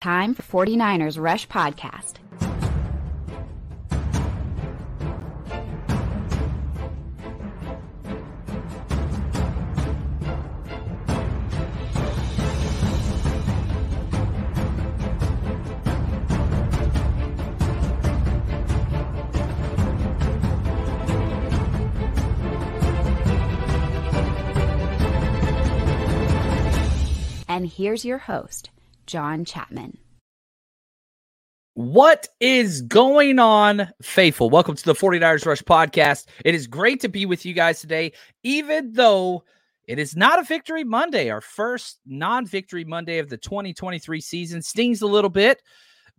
Time for 49ers Rush Podcast. And here's your host, John Chapman. What is going on, faithful? Welcome to the 49ers Rush podcast. It is great to be with you guys today, even though it is not a victory Monday. Our first non victory Monday of the 2023 season stings a little bit,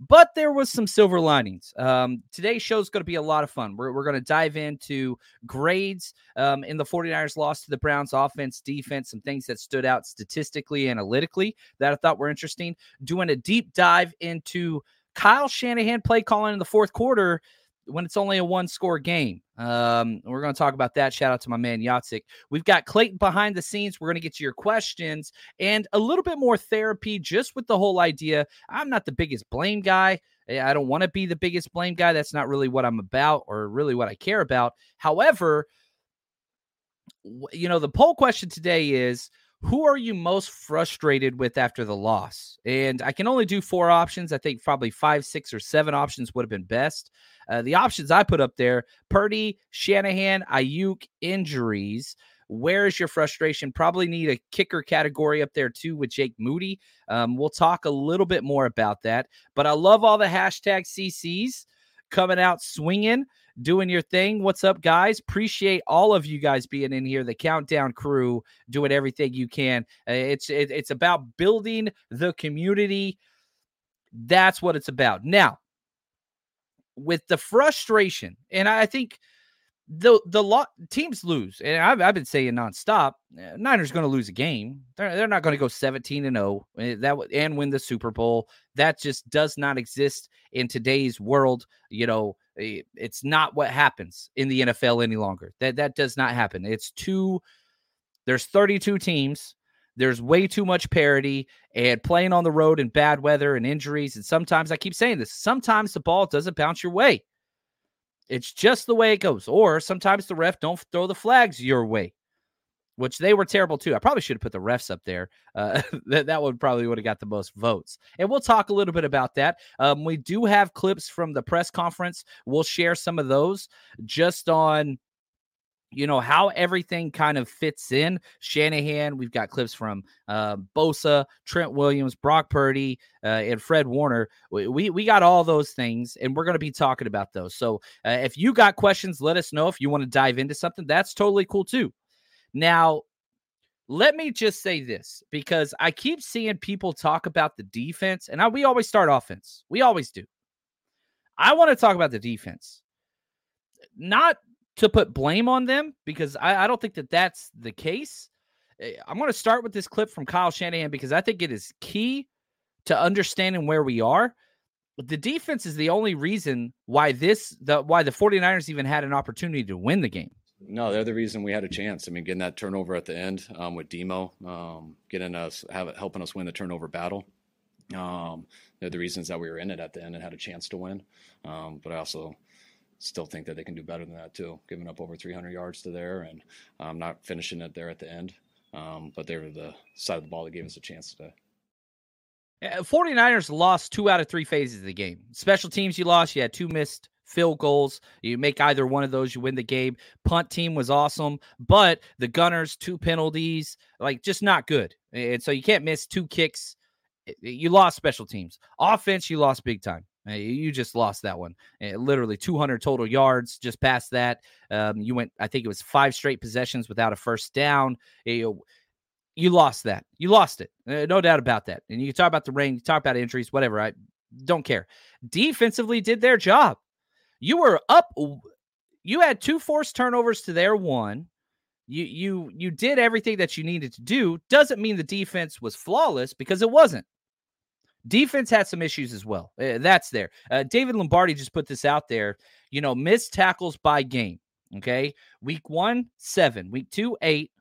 but there was some silver linings. Um, today's show is going to be a lot of fun. We're, we're going to dive into grades um, in the 49ers loss to the Browns offense, defense, some things that stood out statistically, analytically that I thought were interesting. Doing a deep dive into Kyle Shanahan play calling in the fourth quarter when it's only a one score game. Um, we're going to talk about that. Shout out to my man Yatsik. We've got Clayton behind the scenes. We're going to get to your questions and a little bit more therapy just with the whole idea. I'm not the biggest blame guy. Eh, I don't want to be the biggest blame guy. That's not really what I'm about or really what I care about. However, you know, the poll question today is who are you most frustrated with after the loss? And I can only do four options. I think probably five, six, or seven options would have been best. Uh, the options I put up there Purdy, Shanahan, Aiyuk, injuries. Where is your frustration? Probably need a kicker category up there too with Jake Moody. Um, we'll talk a little bit more about that. But I love all the hashtag CCs coming out swinging doing your thing. What's up, guys? Appreciate all of you guys being in here. The countdown crew doing everything you can. Uh, it's it, it's about building the community. That's what it's about. Now, with the frustration, and I think the the lot teams lose, and I've, I've been saying nonstop. Eh, Niners going to lose a game. They're they're not going to go seventeen and zero eh, that and win the Super Bowl. That just does not exist in today's world. You know, Eh, it's not what happens in the NFL any longer. That that does not happen. It's two. There's 32 teams. There's way too much parity and playing on the road in bad weather and injuries. And sometimes I keep saying this. Sometimes the ball doesn't bounce your way. It's just the way it goes. Or sometimes the ref don't throw the flags your way, which they were terrible too. I probably should have put the refs up there. Uh, that that one probably would have got the most votes. And we'll talk a little bit about that. Um, we do have clips from the press conference. We'll share some of those just on you know how everything kind of fits in. Shanahan, we've got clips from uh, Bosa, Trent Williams, Brock Purdy, uh, and Fred Warner. We we got all those things, and we're going to be talking about those. So uh, if you got questions, let us know. If you want to dive into something, that's totally cool too. Now, let me just say this because I keep seeing people talk about the defense, and I, we always start offense. We always do. I want to talk about the defense. Not to put blame on them because I, I don't think that that's the case. Eh, I'm going to start with this clip from Kyle Shanahan because I think it is key to understanding where we are. The defense is the only reason why this the why the 49ers even had an opportunity to win the game. No, they're the reason we had a chance. I mean, getting that turnover at the end um, with Demo, um, getting us have helping us win the turnover battle. Um, they're the reasons that we were in it at the end and had a chance to win. Um, but I also still think that they can do better than that too, giving up over 300 yards to there and um, not finishing it there at the end. Um, but they were the side of the ball that gave us a chance today. 49ers lost two out of three phases of the game. Special teams, you lost. You had two missed field goals. You make either one of those, you win the game. Punt team was awesome, but the Gunners, two penalties, like just not good. And so you can't miss two kicks. You lost special teams. Offense, you lost big time. You just lost that one. Literally 200 total yards. Just past that, um, you went. I think it was five straight possessions without a first down. you lost that. You lost it. Uh, no doubt about that. And you can talk about the rain, you talk about injuries, whatever. I don't care. Defensively did their job. You were up you had two forced turnovers to their one. You you you did everything that you needed to do. Doesn't mean the defense was flawless because it wasn't. Defense had some issues as well. Uh, that's there. Uh, David Lombardi just put this out there. You know, missed tackles by game. Okay. Week one, seven. Week two, eight.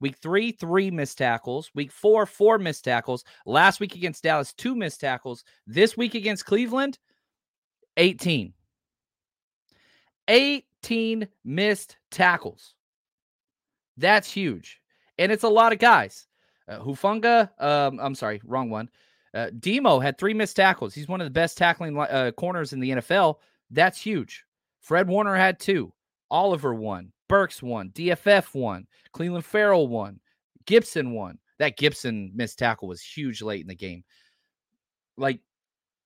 Week three, three missed tackles. Week four, four missed tackles. Last week against Dallas, two missed tackles. This week against Cleveland, 18. 18 missed tackles. That's huge. And it's a lot of guys. Uh, Hufanga, um, I'm sorry, wrong one. Uh, Demo had three missed tackles. He's one of the best tackling uh, corners in the NFL. That's huge. Fred Warner had two. Oliver won. Burks won. DFF won. Clelin Ferrell won. Gibson won. That Gibson missed tackle was huge late in the game. Like,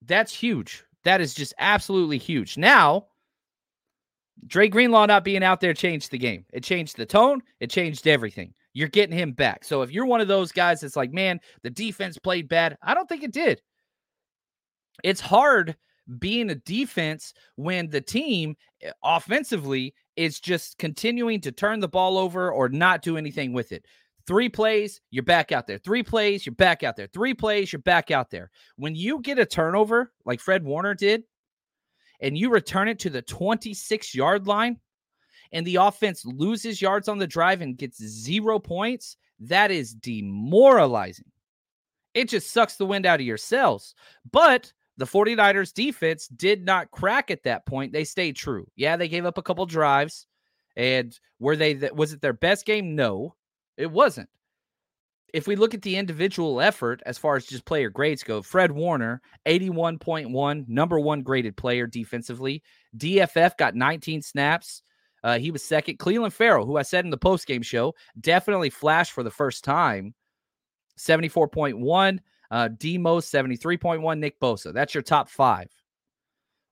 that's huge. That is just absolutely huge. Now, Dre Greenlaw not being out there changed the game. It changed the tone. It changed everything. You're getting him back. So if you're one of those guys that's like, man, the defense played bad, I don't think it did. It's hard being a defense when the team eh, offensively is just continuing to turn the ball over or not do anything with it. Three plays, you're back out there. Three plays, you're back out there. Three plays, you're back out there. When you get a turnover like Fred Warner did, and you return it to the 26 yard line and the offense loses yards on the drive and gets zero points, that is demoralizing. It just sucks the wind out of your. But the 49ers defense did not crack at that point. They stayed true. Yeah, they gave up a couple drives. And were they was it their best game? No, it wasn't if we look at the individual effort as far as just player grades go, Fred Warner, 81.1, number one graded player defensively. DFF got 19 snaps. Uh, he was second. Clelin Ferrell, who I said in the post game show, definitely flashed for the first time. 74.1. Uh, Demo, 73.1. Nick Bosa. That's your top five.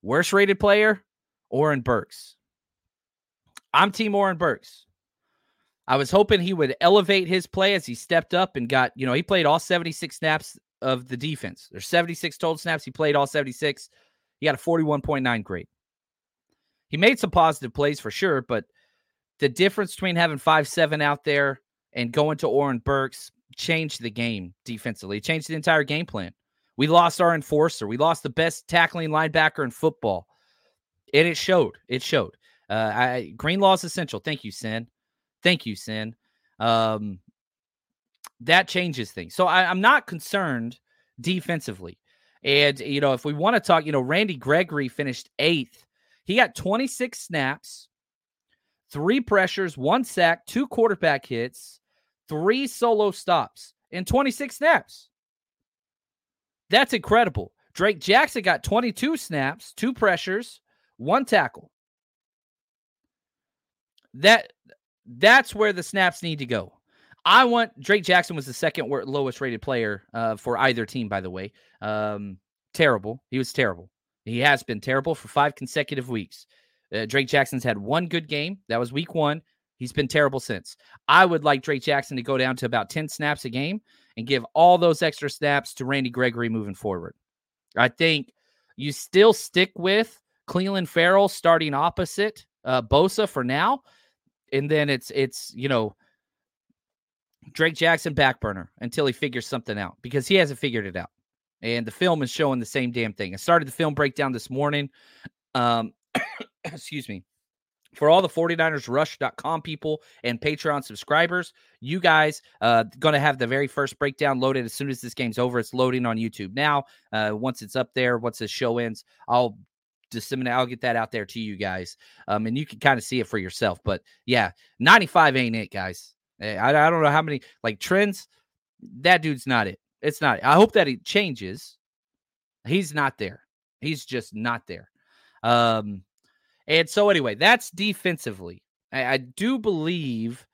Worst rated player, Oren Burks. I'm Team Oren Burks. I was hoping he would elevate his play as he stepped up and got, you know, he played all 76 snaps of the defense. There's 76 total snaps. He played all 76. He got a 41.9 grade. He made some positive plays for sure, but the difference between having five seven out there and going to Oren Burks changed the game defensively. It changed the entire game plan. We lost our enforcer. We lost the best tackling linebacker in football. And it showed. It showed. Uh, I, is essential. Thank you, Sin. Thank you, Sin. Um, that changes things. So I, I'm not concerned defensively. And, you know, if we want to talk, you know, Randy Gregory finished eighth. He got 26 snaps, three pressures, one sack, two quarterback hits, three solo stops and 26 snaps. That's incredible. Drake Jackson got 22 snaps, two pressures, one tackle. That that's where the snaps need to go. I want Drake Jackson was the second lowest rated player uh, for either team, by the way. Um, terrible. He was terrible. He has been terrible for five consecutive weeks. Uh, Drake Jackson's had one good game. That was week one. He's been terrible since. I would like Drake Jackson to go down to about 10 snaps a game and give all those extra snaps to Randy Gregory moving forward. I think you still stick with Clelin Ferrell starting opposite uh, Bosa for now and then it's it's you know Drake Jackson back burner until he figures something out because he hasn't figured it out. And the film is showing the same damn thing. I started the film breakdown this morning. Um, excuse me. For all the 49ers rush.com people and Patreon subscribers, you guys uh going to have the very first breakdown loaded as soon as this game's over. It's loading on YouTube now. Uh once it's up there, once the show ends, I'll disseminate. I'll get that out there to you guys, um, and you can kind of see it for yourself. But yeah, 95 ain't it, guys. Eh, I, I don't know how many like trends. That dude's not it. It's not. I hope that it changes. He's not there. He's just not there. Um, and so anyway, that's defensively. I, I do believe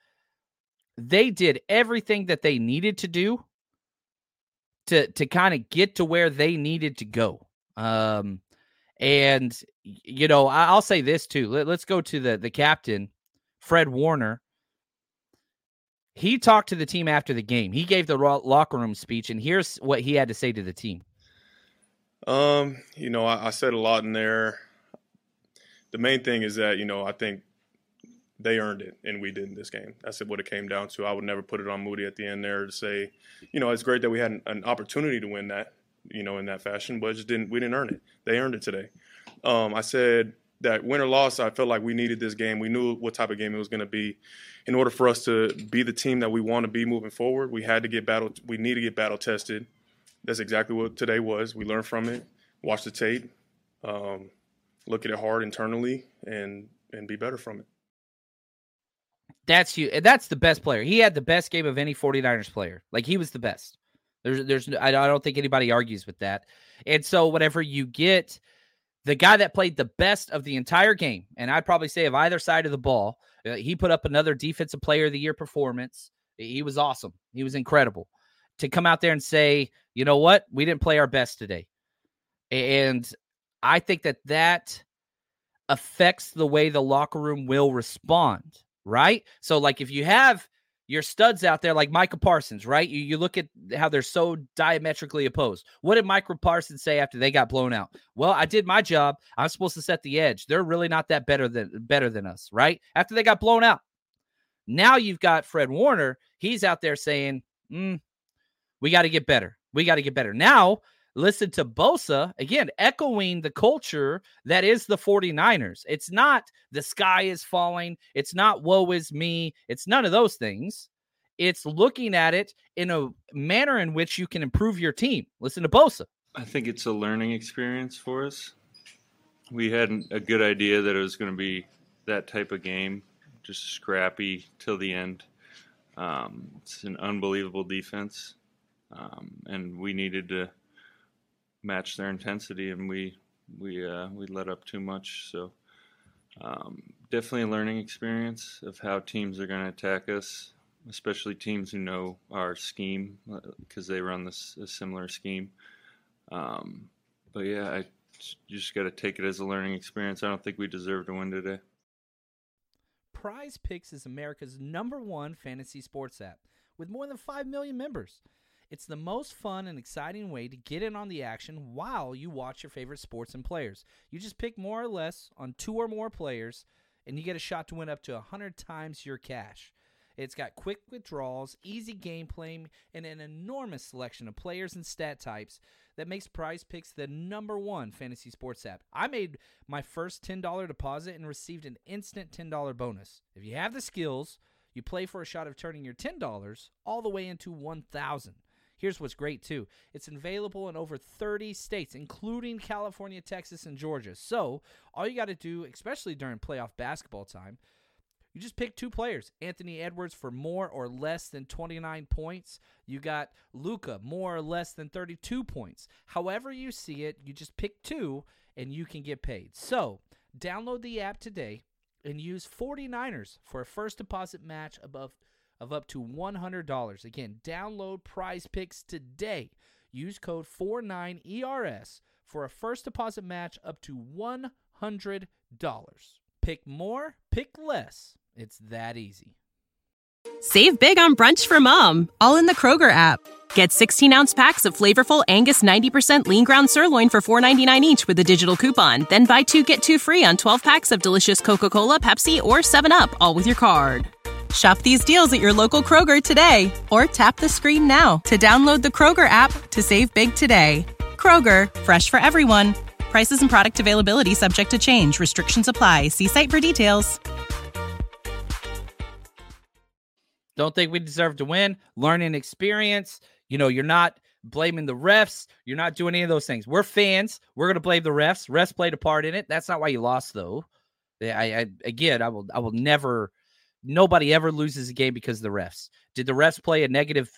they did everything that they needed to do to to kind of get to where they needed to go. Um, and you know, I'll say this too. Let, us go to the the captain, Fred Warner. He talked to the team after the game. He gave the locker room speech, and here's what he had to say to the team. Um, you know, I, I said a lot in there. The main thing is that you know I think they earned it and we didn't this game. That's what it came down to. I would never put it on Moody at the end there to say, you know, it's great that we had an, an opportunity to win that, you know, in that fashion, but just didn't we didn't earn it. They earned it today. Um, I said that win or loss, I felt like we needed this game. We knew what type of game it was going to be. In order for us to be the team that we want to be moving forward, we had to get battle. We need to get battle tested. That's exactly what today was. We learned from it, watch the tape, um, look at it hard internally, and and be better from it. That's you. That's the best player. He had the best game of any 49ers player. Like he was the best. There's, there's, I don't think anybody argues with that. And so, whatever you get, the guy that played the best of the entire game, and I'd probably say of either side of the ball, uh, he put up another defensive player of the year performance. He was awesome. He was incredible. To come out there and say, you know what, we didn't play our best today, and I think that that affects the way the locker room will respond right? So, like, if you have your studs out there like Micah Parsons, right? You, you look at how they're so diametrically opposed. What did Micah Parsons say after they got blown out? Well, I did my job. I'm supposed to set the edge. They're really not that better than better than us, right? After they got blown out. Now you've got Fred Warner. He's out there saying, mm, we got to get better. We got to get better. Now listen to Bosa again, echoing the culture that is the 49ers. It's not the sky is falling, it's not woe is me, it's none of those things. It's looking at it in a manner in which you can improve your team. Listen to Bosa. I think it's a learning experience for us. We had a good idea that it was going to be that type of game, just scrappy till the end. Um, it's an unbelievable defense, um, and we needed to match their intensity, and we we uh, we let up too much. So um, definitely a learning experience of how teams are going to attack us, especially teams who know our scheme because uh, they run this a similar scheme. Um, but yeah, I just got to take it as a learning experience. I don't think we deserve to win today. Prize Picks is America's number one fantasy sports app with more than 5 million members. It's the most fun and exciting way to get in on the action while you watch your favorite sports and players. You just pick more or less on two or more players, and you get a shot to win up to 100 times your cash. It's got quick withdrawals, easy gameplay, and an enormous selection of players and stat types that makes Prize Picks the number one fantasy sports app. I made my first $10 deposit and received an instant $10 bonus. If you have the skills, you play for a shot of turning your $10 all the way into 1000 Here's what's great too it's available in over 30 states, including California, Texas, and Georgia. So, all you got to do, especially during playoff basketball time, you just pick two players. Anthony Edwards for more or less than 29 points. You got Luka more or less than 32 points. However you see it, you just pick two and you can get paid. So, download the app today and use 49ers for a first deposit match above of up to $100. Again, download Prize Picks today. Use code 49ERS for a first deposit match up to $100. Pick more, pick less. It's that easy. Save big on brunch for mom, all in the Kroger app. Get 16 ounce packs of flavorful Angus 90% lean ground sirloin for $4.99 each with a digital coupon. Then buy two get two free on 12 packs of delicious Coca Cola, Pepsi, or 7UP, all with your card. Shop these deals at your local Kroger today or tap the screen now to download the Kroger app to save big today. Kroger, fresh for everyone. Prices and product availability subject to change. Restrictions apply. See site for details. Don't think we deserve to win. Learning experience. You know, you're not blaming the refs. You're not doing any of those things. We're fans. We're going to blame the refs. Refs played a part in it. That's not why you lost, though. I, I again, I will, I will never nobody ever loses a game because of the refs. Did the refs play a negative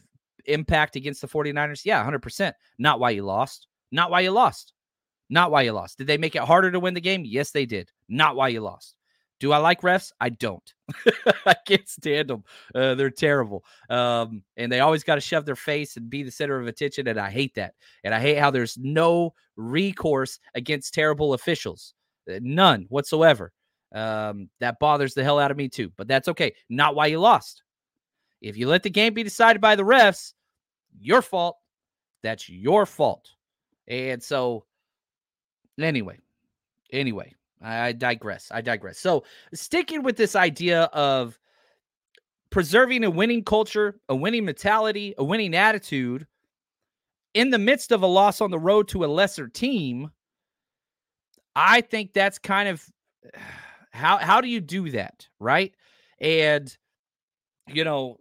impact against the 49ers? Yeah, 100%. Not why you lost. Not why you lost. Not why you lost. Did they make it harder to win the game? Yes, they did. Not why you lost. Do I like refs? I don't. I can't stand them. Uh, they're terrible. Um, and they always got to shove their face and be the center of attention. And I hate that. And I hate how there's no recourse against terrible officials. Uh, none whatsoever. Um, that bothers the hell out of me too, but that's okay. Not why you lost. If you let the game be decided by the refs, your fault. That's your fault. And so, anyway, anyway, I digress. I digress. So, sticking with this idea of preserving a winning culture, a winning mentality, a winning attitude in the midst of a loss on the road to a lesser team, I think that's kind of how how do you do that, right? And you know,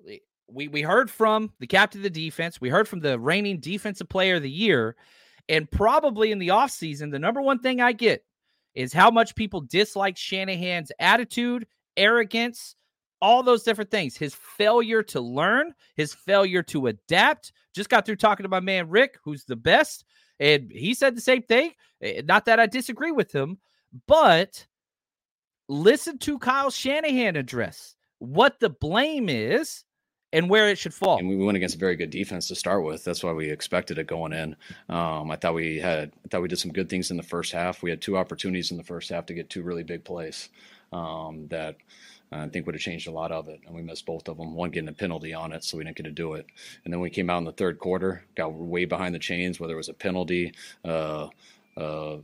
we we heard from the captain of the defense, we heard from the reigning defensive player of the year, and probably in the offseason, the number one thing I get is how much people dislike Shanahan's attitude, arrogance, all those different things. His failure to learn, his failure to adapt. Just got through talking to my man Rick, who's the best, and he said the same thing. Eh, not that I disagree with him, but listen to Kyle Shanahan address what the blame is and where it should fall. And we went against a very good defense to start with. That's why we expected it going in. Um, I thought we had, I thought we did some good things in the first half. We had two opportunities in the first half to get two really big plays um, that I think would have changed a lot of it. And we missed both of them. One getting a penalty on it, so we didn't get to do it. And then we came out in the third quarter, got way behind the chains, whether it was a penalty. Uh, uh,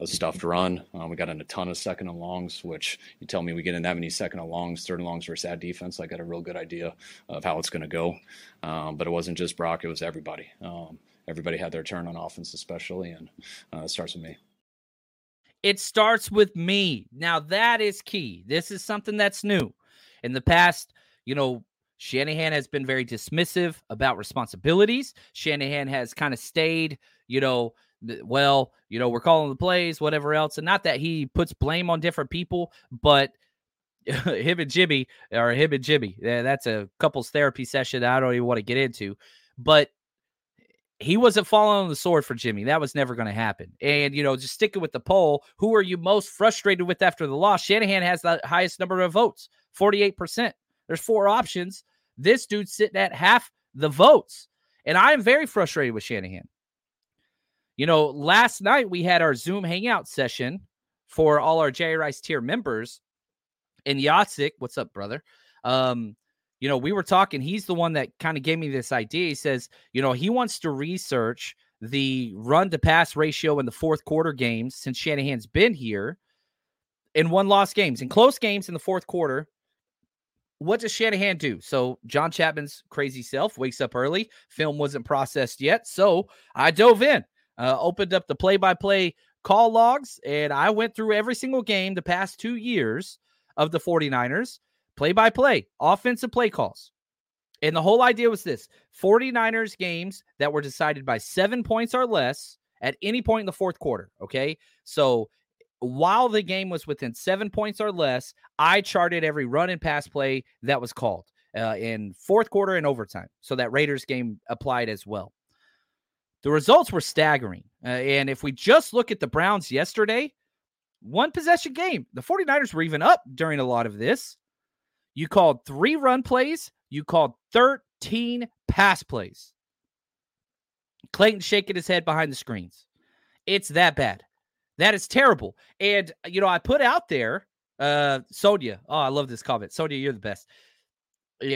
a stuffed run. Um, we got in a ton of second and longs, which you tell me we get in that many second and longs, third and longs versus that defense. I got a real good idea of how it's going to go. Um, but it wasn't just Brock; it was everybody. Um, everybody had their turn on offense, especially, and uh, it starts with me. It starts with me. Now that is key. This is something that's new. In the past, you know, Shanahan has been very dismissive about responsibilities. Shanahan has kind of stayed, you know, well, you know, we're calling the plays, whatever else. And not that he puts blame on different people, but him and Jimmy or him and Jimmy, that's a couples therapy session I don't even want to get into. But he wasn't falling on the sword for Jimmy. That was never going to happen. And, you know, just sticking with the poll, who are you most frustrated with after the loss? Shanahan has the highest number of votes, 48%. There's four options. This dude's sitting at half the votes. And I am very frustrated with Shanahan. You know, last night we had our Zoom hangout session for all our Jerry Rice tier members. And Yatsik, what's up, brother? Um, you know, we were talking. He's the one that kind of gave me this idea. He says, you know, he wants to research the run to pass ratio in the fourth quarter games since Shanahan's been here in one loss games, in close games in the fourth quarter. What does Shanahan do? So, John Chapman's crazy self wakes up early. Film wasn't processed yet. So, I dove in uh, opened up the play by play call logs, and I went through every single game the past two years of the 49ers, play by play, offensive play calls. And the whole idea was this 49ers games that were decided by seven points or less at any point in the fourth quarter. Okay. So while the game was within seven points or less, I charted every run and pass play that was called uh, in fourth quarter and overtime. So that Raiders game applied as well. The results were staggering. Uh, and if we just look at the Browns yesterday, one possession game, the 49ers were even up during a lot of this. You called three run plays, you called 13 pass plays. Clayton shaking his head behind the screens. It's that bad. That is terrible. And, you know, I put out there, uh, Sonia. Oh, I love this comment. Sonia, you're the best.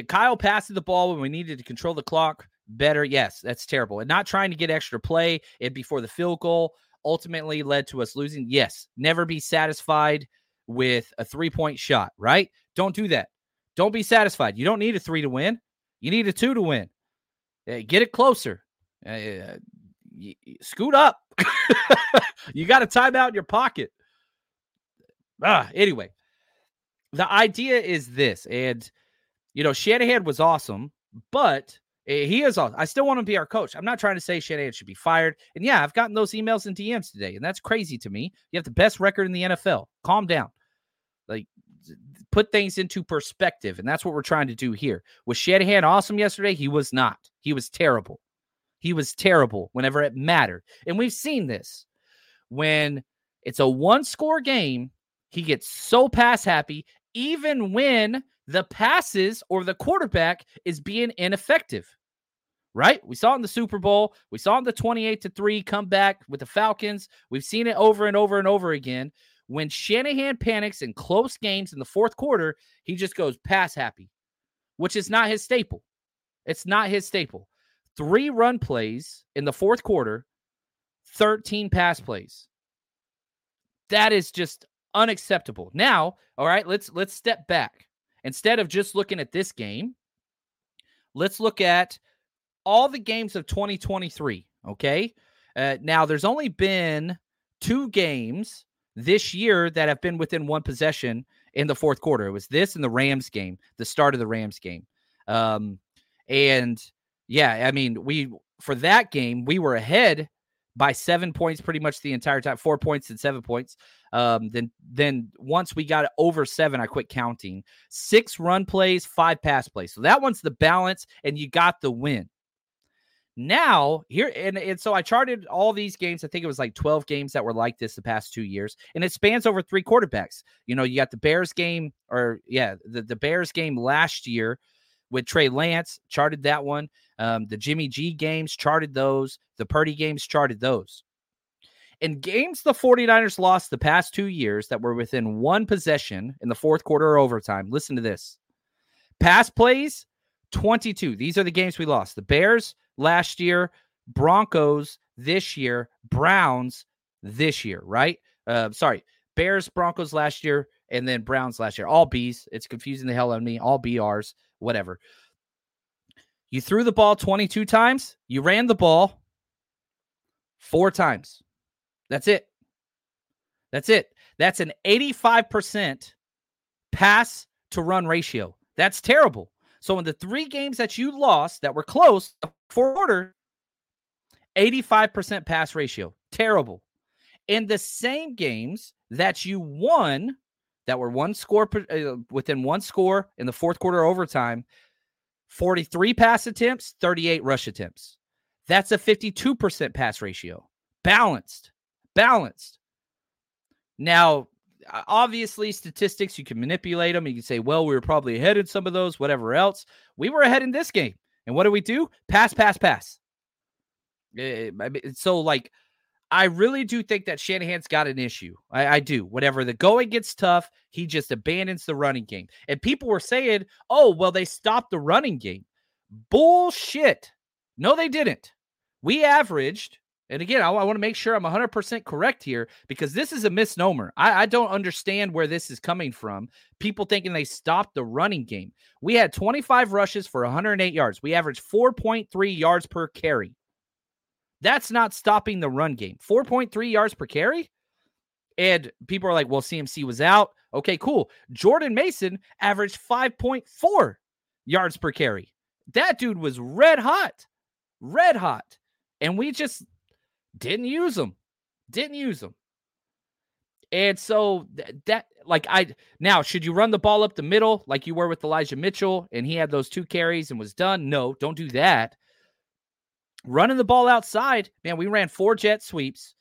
Kyle passed the ball when we needed to control the clock better. Yes, that's terrible. And not trying to get extra play it before the field goal ultimately led to us losing. Yes, never be satisfied with a three point shot, right? Don't do that. Don't be satisfied. You don't need a three to win. You need a two to win. Uh, get it closer. Uh, scoot up. you got a timeout in your pocket. Ah, anyway, the idea is this, and you know, Shanahan was awesome, but Eh, Eh, he is awesome. I still want him to be our coach. I'm not trying to say Shanahan should be fired. And yeah, I've gotten those emails and DMs today, and that's crazy to me. You have the best record in the NFL. Calm down. Like put things into perspective. And that's what we're trying to do here. Was Shanahan awesome yesterday? He was not. He was terrible. He was terrible whenever it mattered. And we've seen this. When it's a one score game, he gets so pass happy, even when the passes or the quarterback is being ineffective. Right? We saw in the Super Bowl. We saw in the 28 to 3 comeback with the Falcons. We've seen it over and over and over again. When Shanahan panics in close games in the fourth quarter, he just goes pass happy. which is not his staple. It's not his staple. Three run plays in the fourth quarter, 13 pass plays. That is just unacceptable. Now, all right, let's let's step back. Instead of just looking at this game, let's look at all the games of 2023. Okay. Uh, now, there's only been two games this year that have been within one possession in the fourth quarter. It was this and the Rams game, the start of the Rams game. Um, and yeah, I mean, we for that game, we were ahead by seven points pretty much the entire time, four points and seven points. Um, then then once we got over seven, I quit counting. Six run plays, five pass plays. So that one's the balance, and you got the win. Now, here and, and so I charted all these games. I think it was like 12 games that were like this the past two years, and it spans over three quarterbacks. You know, you got the Bears game, or yeah, the, the Bears game last year with Trey Lance, charted that one. Um, the Jimmy G games charted those. The Purdy games charted those. In games the 49ers lost the past two years that were within one possession in the fourth quarter or overtime, listen to this. Pass plays, 22. These are the games we lost. The Bears last year, Broncos this year, Browns this year, right? Uh, sorry, Bears, Broncos last year, and then Browns last year. All B's. It's confusing the hell out of me. All BRs, whatever. You threw the ball 22 times. You ran the ball four times. That's it. That's it. That's an 85% pass to run ratio. That's terrible. So in the three games that you lost that were close, four order, 85% pass ratio. Terrible. In the same games that you won, that were one score uh, within one score in the fourth quarter overtime, 43 pass attempts, 38 rush attempts. That's a 52% pass ratio. Balanced balanced. Now, obviously, statistics, you can manipulate them. You can say, well, we were probably ahead in some of those, whatever else. We were ahead in this game. And what do we do? Pass, pass, pass. Eh, so, like, I really do think that Shanahan's got an issue. I, I, do. Whatever the going gets tough, he just abandons the running game. And people were saying, oh, well, they stopped the running game. Bullshit. No, they didn't. We averaged and again, I, I want to make sure I'm 100% correct here because this is a misnomer. I, I don't understand where this is coming from. People thinking they stopped the running game. We had 25 rushes for 108 yards. We averaged 4.3 yards per carry. That's not stopping the run game. 4.3 yards per carry? And people are like, well, CMC was out. Okay, cool. Jordan Mason averaged 5.4 yards per carry. That dude was red hot, red hot. And we just didn't use them. Didn't use them. And so th- that, like, I now should you run the ball up the middle like you were with Elijah Mitchell and he had those two carries and was done? No, don't do that. Running the ball outside, man, we ran four jet sweeps.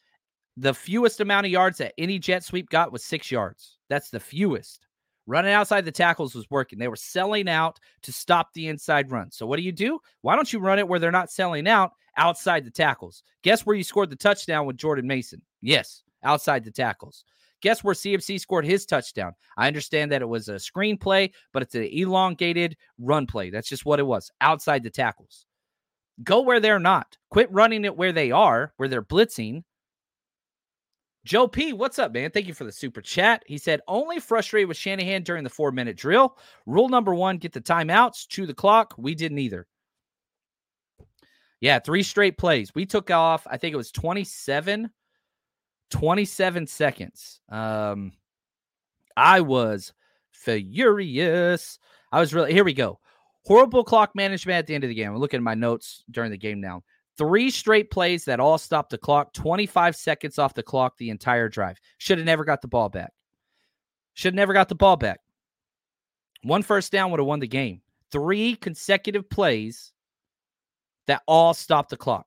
The fewest amount of yards that any jet sweep got was six yards. That's the fewest. Running outside the tackles was working. They were selling out to stop the inside run. So what do you do? Why don't you run it where they're not selling out outside the tackles? Guess where you scored the touchdown with Jordan Mason? Yes, outside the tackles. Guess where CMC scored his touchdown? I understand that it was a screen play, but it's an elongated run play. That's just what it was outside the tackles. Go where they're not. Quit running it where they are, where they're blitzing, Joe P, what's up, man? Thank you for the super chat. He said, only frustrated with Shanahan during the four minute drill. Rule number one get the timeouts, chew the clock. We didn't either. Yeah, three straight plays. We took off, I think it was 27, 27 seconds. Um, I was furious. I was really, here we go. Horrible clock management at the end of the game. I'm looking at my notes during the game now. Three straight plays that all stopped the clock, 25 seconds off the clock the entire drive. Should have never got the ball back. Should have never got the ball back. One first down would have won the game. Three consecutive plays that all stopped the clock.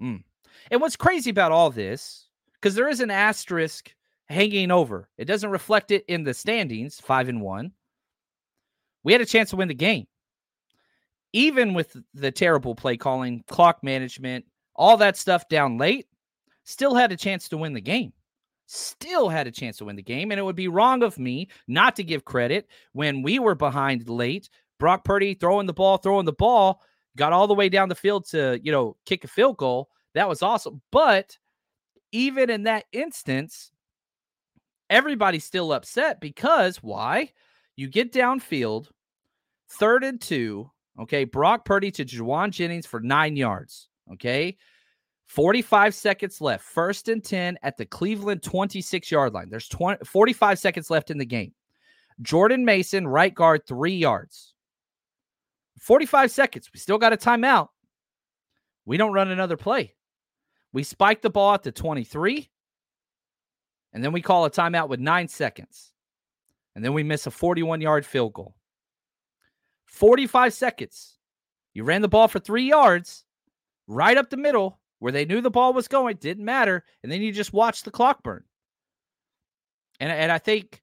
Mm. And what's crazy about all this, because there is an asterisk hanging over, it doesn't reflect it in the standings, five and one. We had a chance to win the game even with the terrible play calling, clock management, all that stuff down late, still had a chance to win the game. Still had a chance to win the game. And it would be wrong of me not to give credit when we were behind late Brock Purdy throwing the ball, throwing the ball, got all the way down the field to, you know, kick a field goal. That was awesome. But even in that instance, everybody's still upset because why? You get downfield, third and two. Okay. Brock Purdy to Jauan Jennings for nine yards. Okay. 45 seconds left. First and 10 at the Cleveland 26 yard line. There's 20, 45 seconds left in the game. Jordan Mason, right guard, three yards. 45 seconds. We still got a timeout. We don't run another play. We spike the ball at the 23, and then we call a timeout with nine seconds. And then we miss a 41 yard field goal. 45 seconds. You ran the ball for three yards, right up the middle where they knew the ball was going. Didn't matter. And then you just watch the clock burn. And, and I think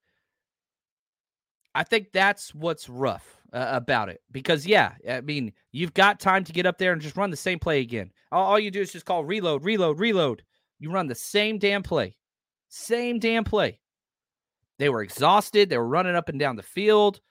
I think that's what's rough uh, about it because yeah, I mean you've got time to get up there and just run the same play again. All, all you do is just call reload, reload, reload. You run the same damn play, same damn play. They were exhausted. They were running up and down the field.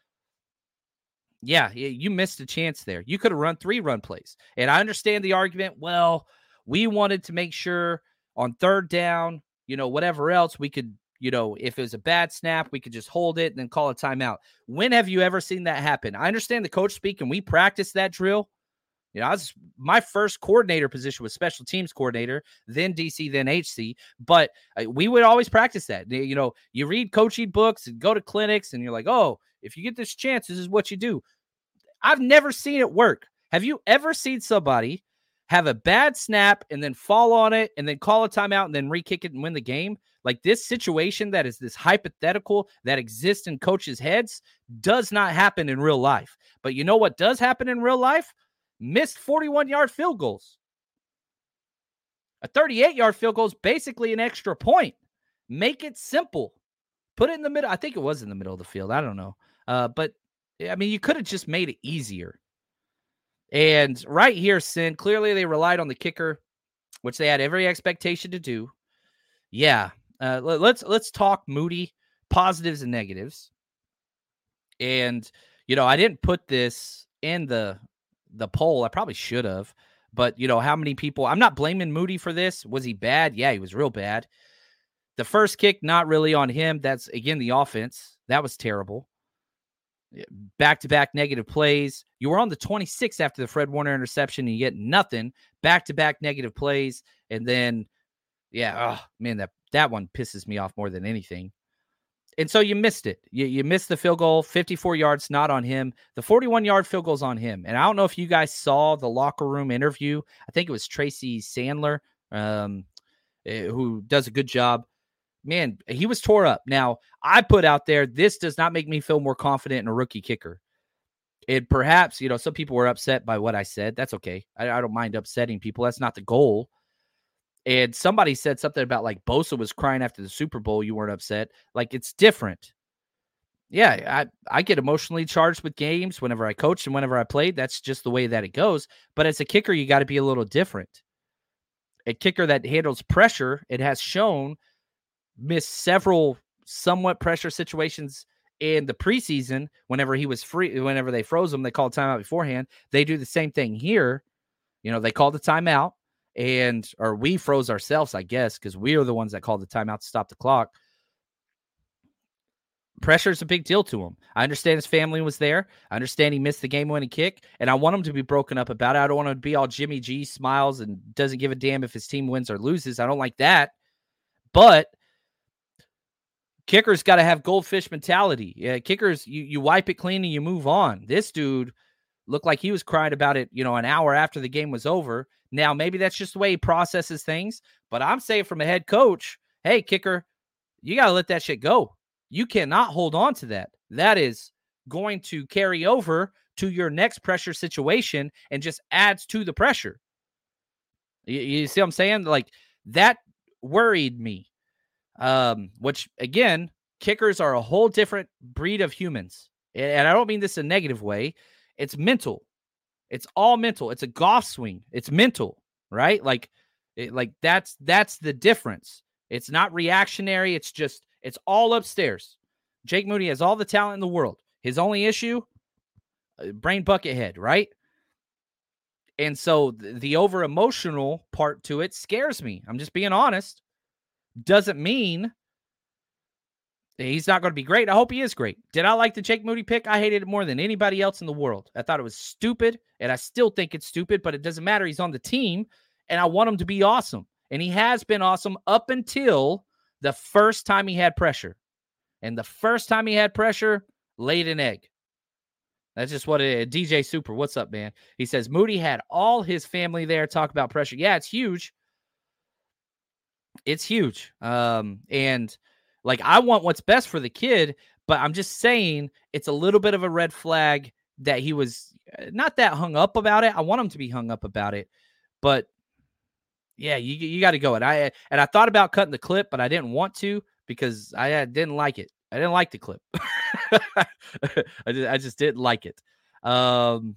Yeah, you missed a chance there. You could have run three run plays. And I understand the argument. Well, we wanted to make sure on third down, you know, whatever else, we could you know, if it was a bad snap, we could just hold it and then call a timeout. When have you ever seen that happen? I understand the coach speak and we practice that drill. You know, I was my first coordinator position was special teams coordinator, then DC, then HC. But uh, we would always practice that. You know, you read coaching books and go to clinics, and you're like, oh, if you get this chance, this is what you do. I've never seen it work. Have you ever seen somebody have a bad snap and then fall on it and then call a timeout and then re kick it and win the game? Like this situation that is this hypothetical that exists in coaches' heads does not happen in real life. But you know what does happen in real life? Missed 41 yard field goals. A 38 yard field goal is basically an extra point. Make it simple. Put it in the middle. I think it was in the middle of the field. I don't know. Uh, but I mean, you could have just made it easier. And right here, Sin, clearly they relied on the kicker, which they had every expectation to do. Yeah, uh, let, let's let's talk Moody positives and negatives. And you know, I didn't put this in the the poll. I probably should have. But you know, how many people? I'm not blaming Moody for this. Was he bad? Yeah, he was real bad. The first kick, not really on him. That's again the offense. That was terrible. Back to back negative plays. You were on the 26th after the Fred Warner interception, and you get nothing. Back to back negative plays, and then, yeah, oh man, that that one pisses me off more than anything. And so you missed it. You, you missed the field goal, 54 yards, not on him. The 41 yard field goal's on him. And I don't know if you guys saw the locker room interview. I think it was Tracy Sandler, um, eh, who does a good job. Man, he was tore up. Now, I put out there, this does not make me feel more confident in a rookie kicker. And perhaps, you know, some people were upset by what I said. That's okay. I, I don't mind upsetting people. That's not the goal. And somebody said something about like Bosa was crying after the Super Bowl. You weren't upset. Like it's different. Yeah, I, I get emotionally charged with games whenever I coach and whenever I played. That's just the way that it goes. But as a kicker, you got to be a little different. A kicker that handles pressure, it has shown, missed several somewhat pressure situations in the preseason whenever he was free, whenever they froze him, they called timeout beforehand. They do the same thing here. You know, they called the timeout and or we froze ourselves, I guess, because we are the ones that called the timeout to stop the clock. Pressure is a big deal to him. I understand his family was there. I understand he missed the game winning kick, and I want him to be broken up about it. I don't want to be all Jimmy G smiles and doesn't give a damn if his team wins or loses. I don't like that. But kickers got to have goldfish mentality. Yeah, kickers, you, you wipe it clean and you move on. This dude looked like he was crying about it, you know, an hour after the game was over. Now, maybe that's just the way he processes things, but I'm saying from a head coach, hey, kicker, you got to let that shit go. You cannot hold on to that. That is going to carry over to your next pressure situation and just adds to the pressure. You, you see what I'm saying? Like that worried me. Um, which again, kickers are a whole different breed of humans. And I don't mean this in a negative way. It's mental. It's all mental. It's a golf swing. It's mental, right? Like, it, like that's that's the difference. It's not reactionary. It's just it's all upstairs. Jake Moody has all the talent in the world. His only issue, uh, brain bucket head, right? And so the over emotional part to it scares me. I'm just being honest. Doesn't mean he's not going to be great. I hope he is great. Did I like the Jake Moody pick? I hated it more than anybody else in the world. I thought it was stupid, and I still think it's stupid, but it doesn't matter. He's on the team, and I want him to be awesome. And he has been awesome up until the first time he had pressure. And the first time he had pressure, laid an egg. That's just what it is. DJ Super, what's up, man? He says Moody had all his family there talk about pressure. Yeah, it's huge. It's huge. Um, and like I want what's best for the kid, but I'm just saying it's a little bit of a red flag that he was uh, not that hung up about it. I want him to be hung up about it, but yeah, you you got to go. And I and I thought about cutting the clip, but I didn't want to because I didn't like it. I didn't like the clip. I, just, I just didn't like it. Um,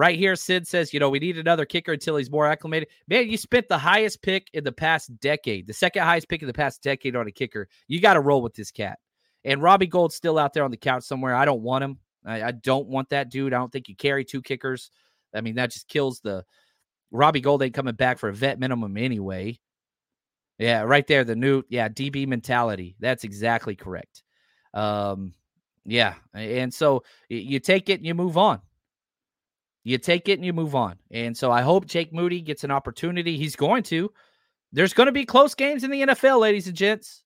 right here, Sid says, you know, we need another kicker until he's more acclimated. Man, you spent the highest pick in the past decade, the second highest pick in the past decade on a kicker. You got to roll with this cat. And Robbie Gould's still out there on the couch somewhere. I don't want him. I, I don't want that dude. I don't think you carry two kickers. I mean, that just kills the Robbie Gould ain't coming back for a vet minimum anyway. Yeah, right there, the new yeah DB mentality. That's exactly correct. Um, yeah, and so you take it and you move on. You take it and you move on. And so I hope Jake Moody gets an opportunity. He's going to. There's going to be close games in the NFL, ladies and gents.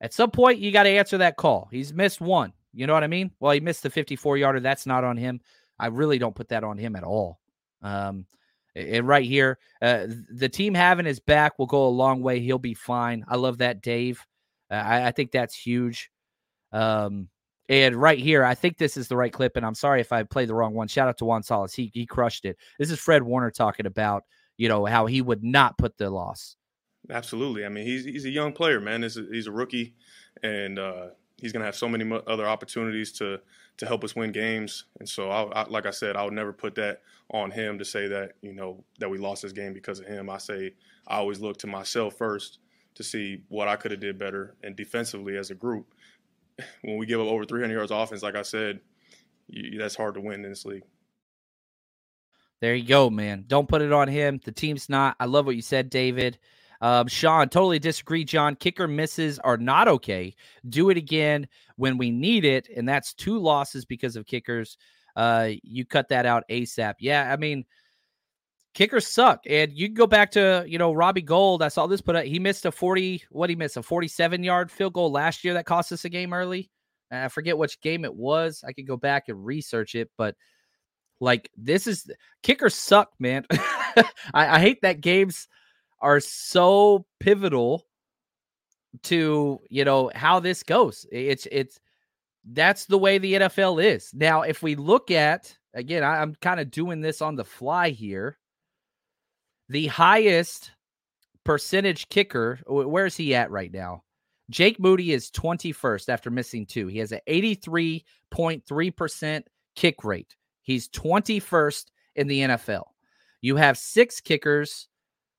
At some point, you got to answer that call. He's missed one. You know what I mean? Well, he missed the 54 yarder. That's not on him. I really don't put that on him at all. Um, and right here, uh, the team having his back will go a long way. He'll be fine. I love that, Dave. Uh, I, I, think that's huge. Um, and right here, I think this is the right clip. And I'm sorry if I played the wrong one. Shout out to Juan Solis. He he crushed it. This is Fred Warner talking about you know how he would not put the loss. Absolutely. I mean, he's he's a young player, man. He's a, he's a rookie, and uh, he's going to have so many other opportunities to to help us win games. And so, I, I, like I said, I would never put that on him to say that you know that we lost this game because of him. I say I always look to myself first to see what I could have did better, and defensively as a group. When we give up over 300 yards offense, like I said, you, that's hard to win in this league. There you go, man. Don't put it on him. The team's not. I love what you said, David. Um, Sean, totally disagree, John. Kicker misses are not okay. Do it again when we need it. And that's two losses because of kickers. Uh, you cut that out ASAP. Yeah, I mean, kickers suck. And you can go back to, you know, Robbie Gould. I saw this put up. He missed a 40, what he missed, a 47 yard field goal last year that cost us a game early. And I forget which game it was. I could go back and research it, but like this is kickers suck, man. I, I hate that games are so pivotal to you know how this goes. It's it's that's the way the NFL is. Now, if we look at again, I, I'm kind of doing this on the fly here. The highest percentage kicker, where's he at right now? Jake Moody is 21st after missing two. He has an 83.3% kick rate. He's 21st in the NFL. You have six kickers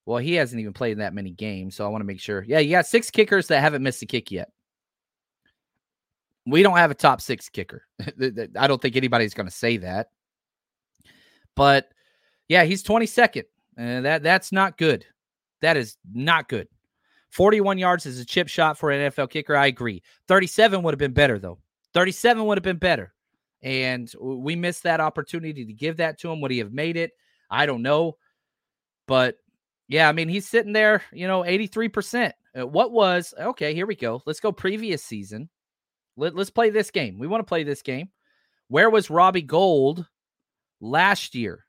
well, he hasn't even played in that many games, so I want to make sure. Yeah, you got six kickers that haven't missed a kick yet. We don't have a top six kicker. I don't think anybody's going to say that. But yeah, he's 22nd. And that that's not good. That is not good. 41 yards is a chip shot for an NFL kicker. I agree. 37 would have been better though. 37 would have been better. And we missed that opportunity to give that to him. Would he have made it? I don't know. But yeah, I mean, he's sitting there, you know, 83%. Uh, what was, okay, here we go. Let's go previous season. Let, let's play this game. We want to play this game. Where was Robbie Gould last year?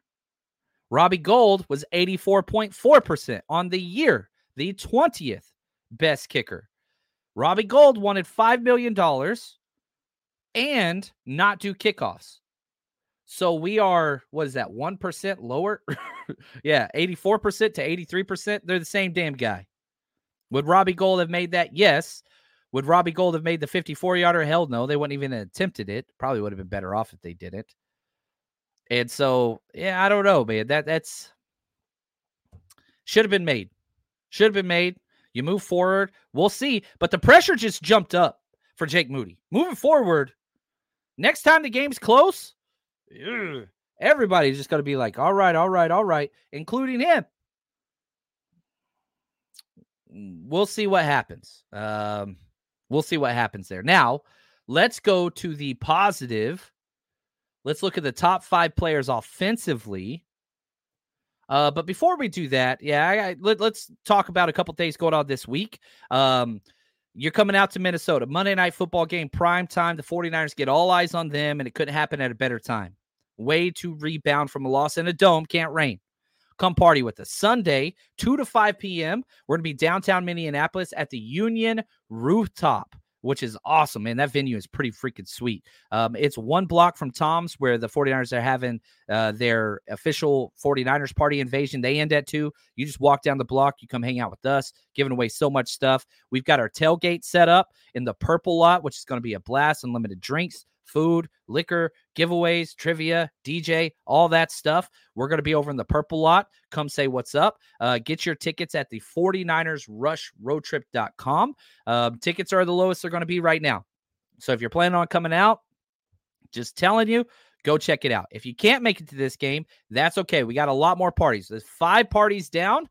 Robbie Gould was 84.4% on the year, the 20th best kicker. Robbie Gould wanted $5 million and not do kickoffs. So we are, what is that, 1% lower? yeah, 84% to 83%. They're the same damn guy. Would Robbie Gould have made that? Yes. Would Robbie Gould have made the 54 yarder? Hell no. They wouldn't even attempted it. Probably would have been better off if they didn't. And so, yeah, I don't know, man. That that's should have been made. Should have been made. You move forward. We'll see. But the pressure just jumped up for Jake Moody. Moving forward, next time the game's close, everybody's just going to be like, all right, all right, all right, including him. We'll see what happens. Um, we'll see what happens there. Now, let's go to the positive. Let's look at the top five players offensively. Uh, but before we do that, yeah, I, I, let, us talk about a couple things going on this week. Um, you're coming out to Minnesota, Monday night football game, prime time. The 49ers get all eyes on them, and it couldn't happen at a better time. Way to rebound from a loss in a dome, can't rain. Come party with us. Sunday, 2 to 5 p.m. We're going to be downtown Minneapolis at the Union Rooftop which is awesome, man. That venue is pretty freaking sweet. Um, it's one block from Tom's where the 49ers are having uh, their official 49ers party invasion. They end at two. You just walk down the block, you come hang out with us, giving away so much stuff. We've got our tailgate set up in the purple lot, which is going to be a blast, unlimited drinks, food, liquor, giveaways, trivia, DJ, all that stuff. We're going to be over in the purple lot. Come say what's up. Uh, get your tickets at the 49ers Rush Roadtrip.com. Um, tickets are the lowest they're going to be right now. So if you're planning on coming out, just telling you, go check it out. If you can't make it to this game, that's okay. We got a lot more parties. There's five parties down.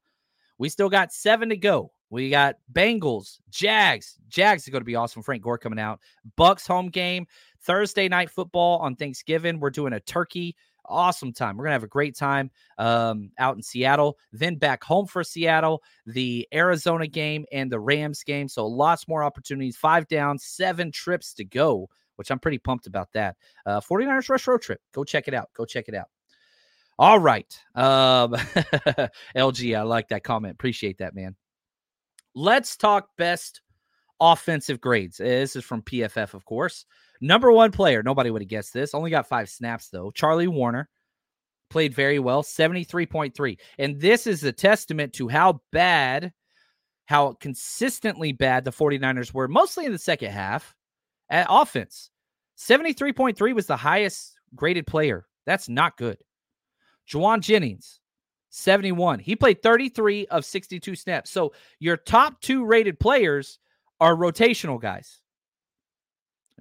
We still got seven to go. We got Bengals, Jags. Jags is going to be awesome. Frank Gore coming out. Bucs home game. Thursday night football on Thanksgiving. We're doing a turkey. Awesome time. We're going to have a great time um, out in Seattle. Then back home for Seattle, the Arizona game and the Rams game. So lots more opportunities. Five down, seven trips to go, which I'm pretty pumped about that. Uh, 49ers Rush Road Trip. Go check it out. Go check it out. All right. Um, LG, I like that comment. Appreciate that, man. Let's talk best offensive grades. This is from PFF, of course. Number one player, nobody would have guessed this. Only got five snaps, though. Charlie Woerner played very well, 73.3. And this is a testament to how bad, how consistently bad the 49ers were, mostly in the second half at offense. 73.3 was the highest graded player. That's not good. Jauan Jennings, 71. He played 33 of 62 snaps. So your top two rated players are rotational guys,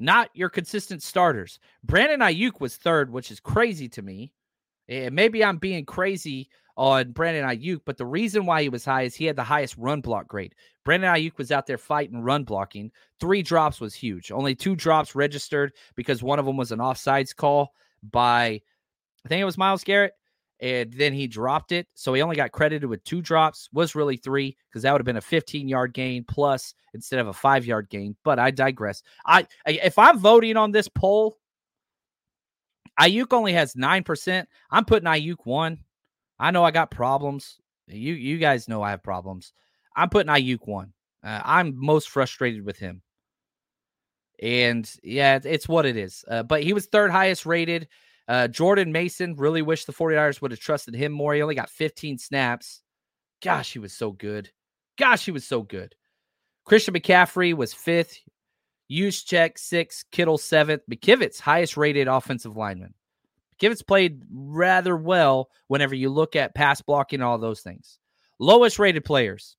not your consistent starters. Brandon Aiyuk was third, which is crazy to me. And maybe I'm being crazy on Brandon Aiyuk, but the reason why he was high is he had the highest run block grade. Brandon Aiyuk was out there fighting run blocking. Three drops was huge. Only two drops registered because one of them was an offsides call by, I think it was Myles Garrett and then he dropped it. So he only got credited with two drops, was really three, because that would have been a 15 yard gain plus instead of a five yard gain. But I digress. I if I'm voting on this poll, Aiyuk only has nine percent. I'm putting Aiyuk one. I know I got problems. You you guys know I have problems. I'm putting Aiyuk one. Uh, I'm most frustrated with him. And yeah, it's what it is. Uh, but he was third highest rated. Uh, Jordan Mason really wish the 49ers would have trusted him more. He only got 15 snaps. Gosh, he was so good. Gosh, he was so good. Christian McCaffrey was fifth. Juszczyk sixth. Kittle seventh. McKivitz, highest rated offensive lineman. McKivitz played rather well whenever you look at pass blocking all those things. Lowest rated players.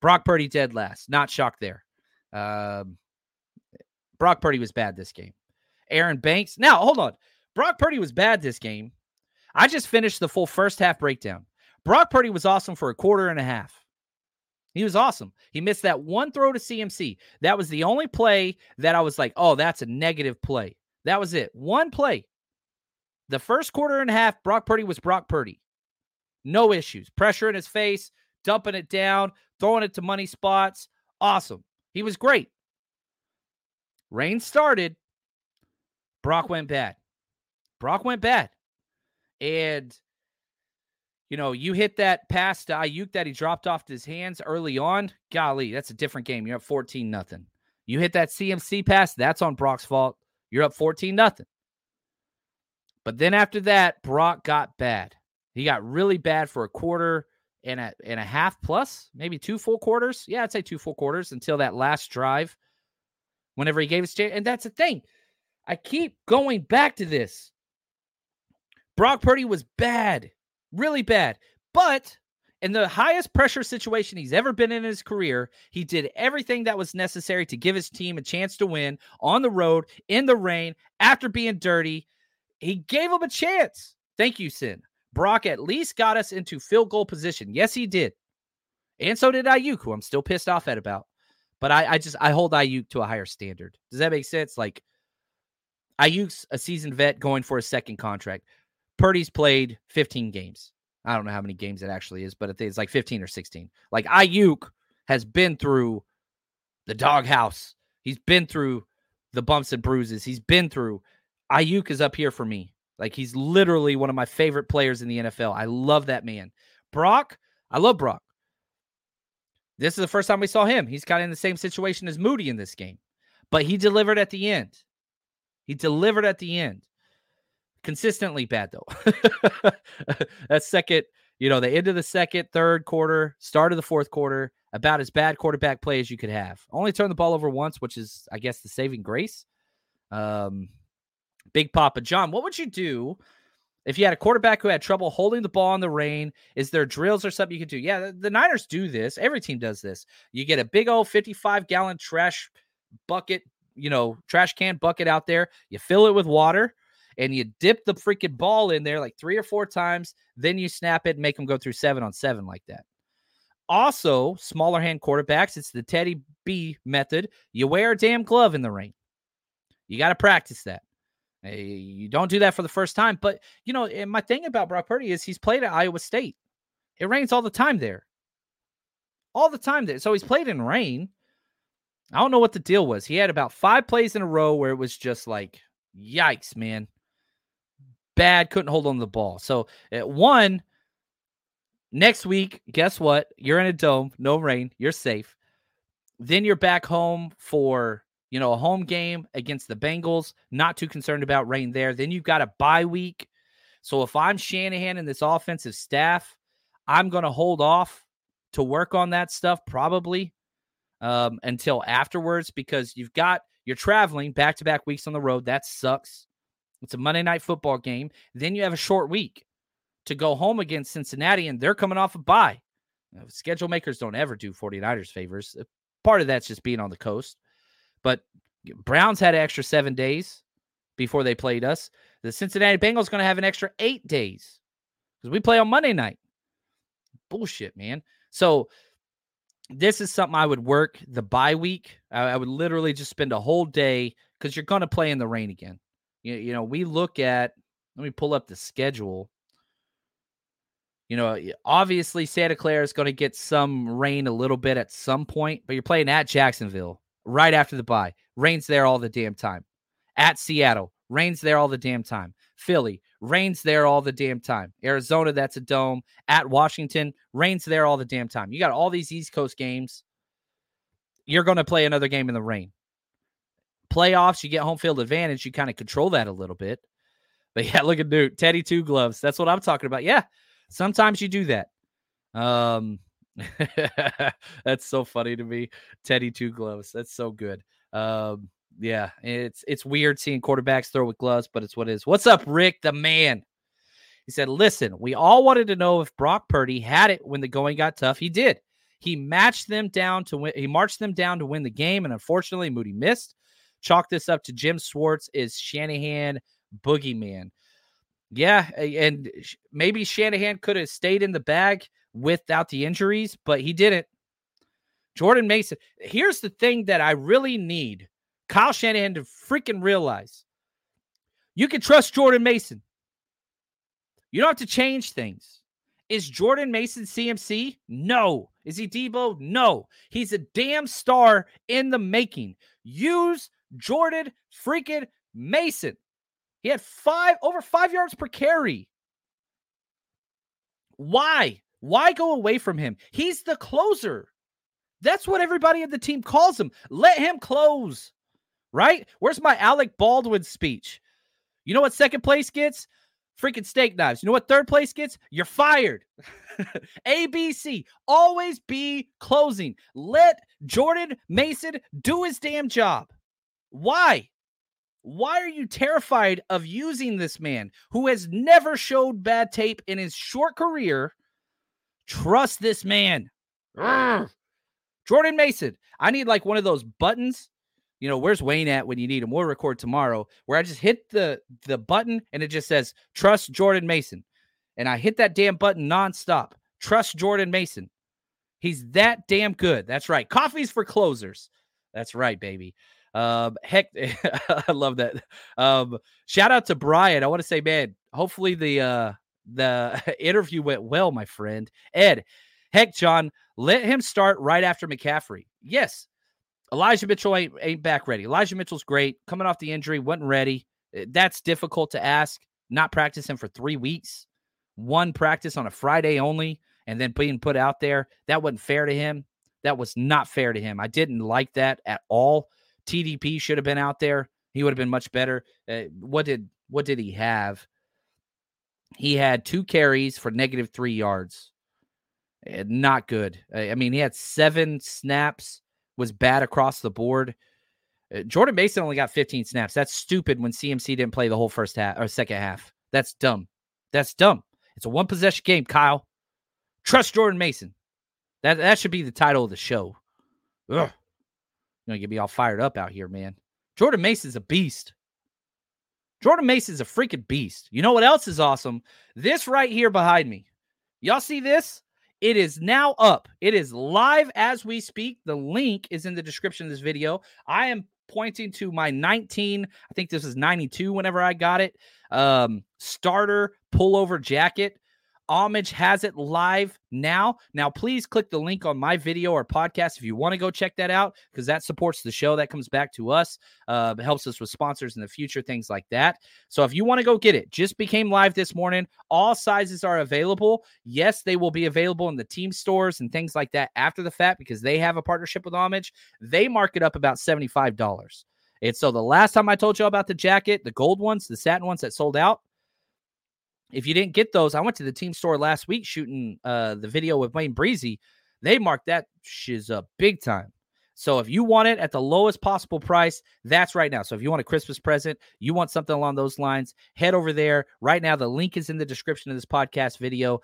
Brock Purdy dead last. Not shocked there. Um, Brock Purdy was bad this game. Aaron Banks. Now, hold on. Brock Purdy was bad this game. I just finished the full first half breakdown. Brock Purdy was awesome for a quarter and a half. He was awesome. He missed that one throw to CMC. That was the only play that I was like, oh, that's a negative play. That was it. One play. The first quarter and a half, Brock Purdy was Brock Purdy. No issues. Pressure in his face, dumping it down, throwing it to money spots. Awesome. He was great. Rain started. Brock went bad. Brock went bad. And, you know, you hit that pass to Aiyuk that he dropped off his hands early on. Golly, that's a different game. You're up 14 nothing. You hit that CMC pass, that's on Brock's fault. You're up 14 nothing. But then after that, Brock got bad. He got really bad for a quarter and a and a half plus, maybe two full quarters. Yeah, I'd say two full quarters until that last drive. Whenever he gave his chance, and that's the thing. I keep going back to this. Brock Purdy was bad, really bad. But in the highest pressure situation he's ever been in his career, he did everything that was necessary to give his team a chance to win on the road, in the rain, after being dirty. he gave him a chance. Thank you, Sin. Brock at least got us into field goal position. Yes, he did. And so did Aiyuk, who I'm still pissed off at about. But I, I just I hold Aiyuk to a higher standard. Does that make sense? Like Aiyuk's a seasoned vet going for a second contract. Purdy's played 15 games. I don't know how many games it actually is, but it's like 15 or 16. Like Aiyuk has been through the doghouse. He's been through the bumps and bruises. He's been through. Aiyuk is up here for me. Like he's literally one of my favorite players in the NFL. I love that man. Brock, I love Brock. This is the first time we saw him. He's kind of in the same situation as Moody in this game, but he delivered at the end. He delivered at the end. Consistently bad though. that second, you know, the end of the second, third quarter, start of the fourth quarter, about as bad quarterback play as you could have. Only turned the ball over once, which is, I guess, the saving grace. Um, Big Papa John, what would you do if you had a quarterback who had trouble holding the ball in the rain? Is there drills or something you could do? Yeah, the, the Niners do this. Every team does this. You get a big old 55 gallon trash bucket, you know, trash can bucket out there. You fill it with water and you dip the freaking ball in there like three or four times. Then you snap it and make them go through seven on seven like that. Also, smaller hand quarterbacks, it's the Teddy B method. You wear a damn glove in the rain. You got to practice that. Eh, you don't do that for the first time. But, you know, and my thing about Brock Purdy is he's played at Iowa State. It rains all the time there. All the time there. So he's played in rain. I don't know what the deal was. He had about five plays in a row where it was just like, yikes, man. Bad, couldn't hold on the ball. So at one, next week, guess what? You're in a dome, no rain, you're safe. Then you're back home for you know, a home game against the Bengals, not too concerned about rain there. Then you've got a bye week. So if I'm Shanahan and this offensive staff, I'm going to hold off to work on that stuff probably um, until afterwards because you've got you're traveling back to back weeks on the road. That sucks. It's a Monday night football game. Then you have a short week to go home against Cincinnati, and they're coming off a bye. Now, schedule makers don't ever do 49ers favors. Uh, part of that's just being on the coast. But Browns had an extra seven days before they played us. The Cincinnati Bengals going to have an extra eight days because we play on Monday night. Bullshit, man. So this is something I would work the bye week. I, I would literally just spend a whole day because you're going to play in the rain again. You, you know, we look at, let me pull up the schedule. You know, obviously Santa Clara is going to get some rain a little bit at some point, but you're playing at Jacksonville right after the bye. Rains there all the damn time. At Seattle, rains there all the damn time. Philly, rains there all the damn time. Arizona, that's a dome. At Washington, rains there all the damn time. You got all these East Coast games. You're going to play another game in the rain. Playoffs, you get home field advantage. You kind of control that a little bit. But yeah, look at Newt. Teddy two gloves. That's what I'm talking about. Yeah. Sometimes you do that. Um, That's so funny to me. Teddy two gloves. That's so good. Um, yeah, it's it's weird seeing quarterbacks throw with gloves, but it's what it is. What's up, Rick, the man? He said, Listen, we all wanted to know if Brock Purdy had it when the going got tough. He did. He matched them down to win, he marched them down to win the game, and unfortunately, Moody missed. Chalk this up to Jim Schwartz is Shanahan boogeyman. Yeah, and maybe Shanahan could have stayed in the bag without the injuries, but he didn't. Jordan Mason. Here's the thing that I really need Kyle Shanahan to freaking realize you can trust Jordan Mason. You don't have to change things. Is Jordan Mason CMC? No. Is he Deebo? No. He's a damn star in the making. Use Jordan freaking Mason. He had five over five yards per carry. Why? Why go away from him? He's the closer. That's what everybody in the team calls him. Let him close. Right? Where's my Alec Baldwin speech? You know what second place gets? Freaking steak knives. You know what third place gets? You're fired. ABC. Always be closing. Let Jordan Mason do his damn job. Why? Why are you terrified of using this man who has never showed bad tape in his short career Trust this man. Jordan Mason. I need like one of those buttons you know, where's Wayne at when you need him? We'll record tomorrow. Where I just hit the the button and it just says trust Jordan Mason, and I hit that damn button nonstop. Trust Jordan Mason. He's that damn good. That's right. Coffee's for closers. That's right, baby. Um, heck, I love that. Um, shout out to Brian. I want to say, man, hopefully the uh the interview went well, my friend. Ed, heck, John, let him start right after McCaffrey. Yes, Elijah Mitchell ain't, ain't back ready. Elijah Mitchell's great. Coming off the injury, wasn't ready. Eh, that's difficult to ask. Not practicing for three weeks, one practice on a Friday only, and then being put out there. That wasn't fair to him. That was not fair to him. I didn't like that at all. TDP should have been out there. He would have been much better. Uh, what did what did he have? He had two carries for negative three yards. Uh, not good. I mean, he had seven snaps was bad across the board. Uh, Jordan Mason only got 15 snaps. That's stupid when CMC didn't play the whole first half or second half. That's dumb. That's dumb. It's a one possession game, Kyle. Trust Jordan Mason. That that should be the title of the show. Ugh. You're gonna get me all fired up out here, man. Jordan Mason's a beast. Jordan Mason's a freaking beast. You know what else is awesome? This right here behind me. Y'all see this? It is now up. It is live as we speak. The link is in the description of this video. I am pointing to my 19, I think this is 92 whenever I got it. Um, starter pullover jacket Homage has it live now. Now, please click the link on my video or podcast if you want to go check that out because that supports the show. That comes back to us, uh, helps us with sponsors in the future, things like that. So, if you want to go get it, just became live this morning. All sizes are available. Yes, they will be available in the team stores and things like that after the fact because they have a partnership with Homage. They mark it up about $75. And so, the last time I told you about the jacket, the gold ones, the satin ones that sold out, if you didn't get those, I went to the team store last week shooting uh, the video with Wayne Breezy. They marked that shiz up big time. So if you want it at the lowest possible price, that's right now. So if you want a Christmas present, you want something along those lines, head over there right now. The link is in the description of this podcast video.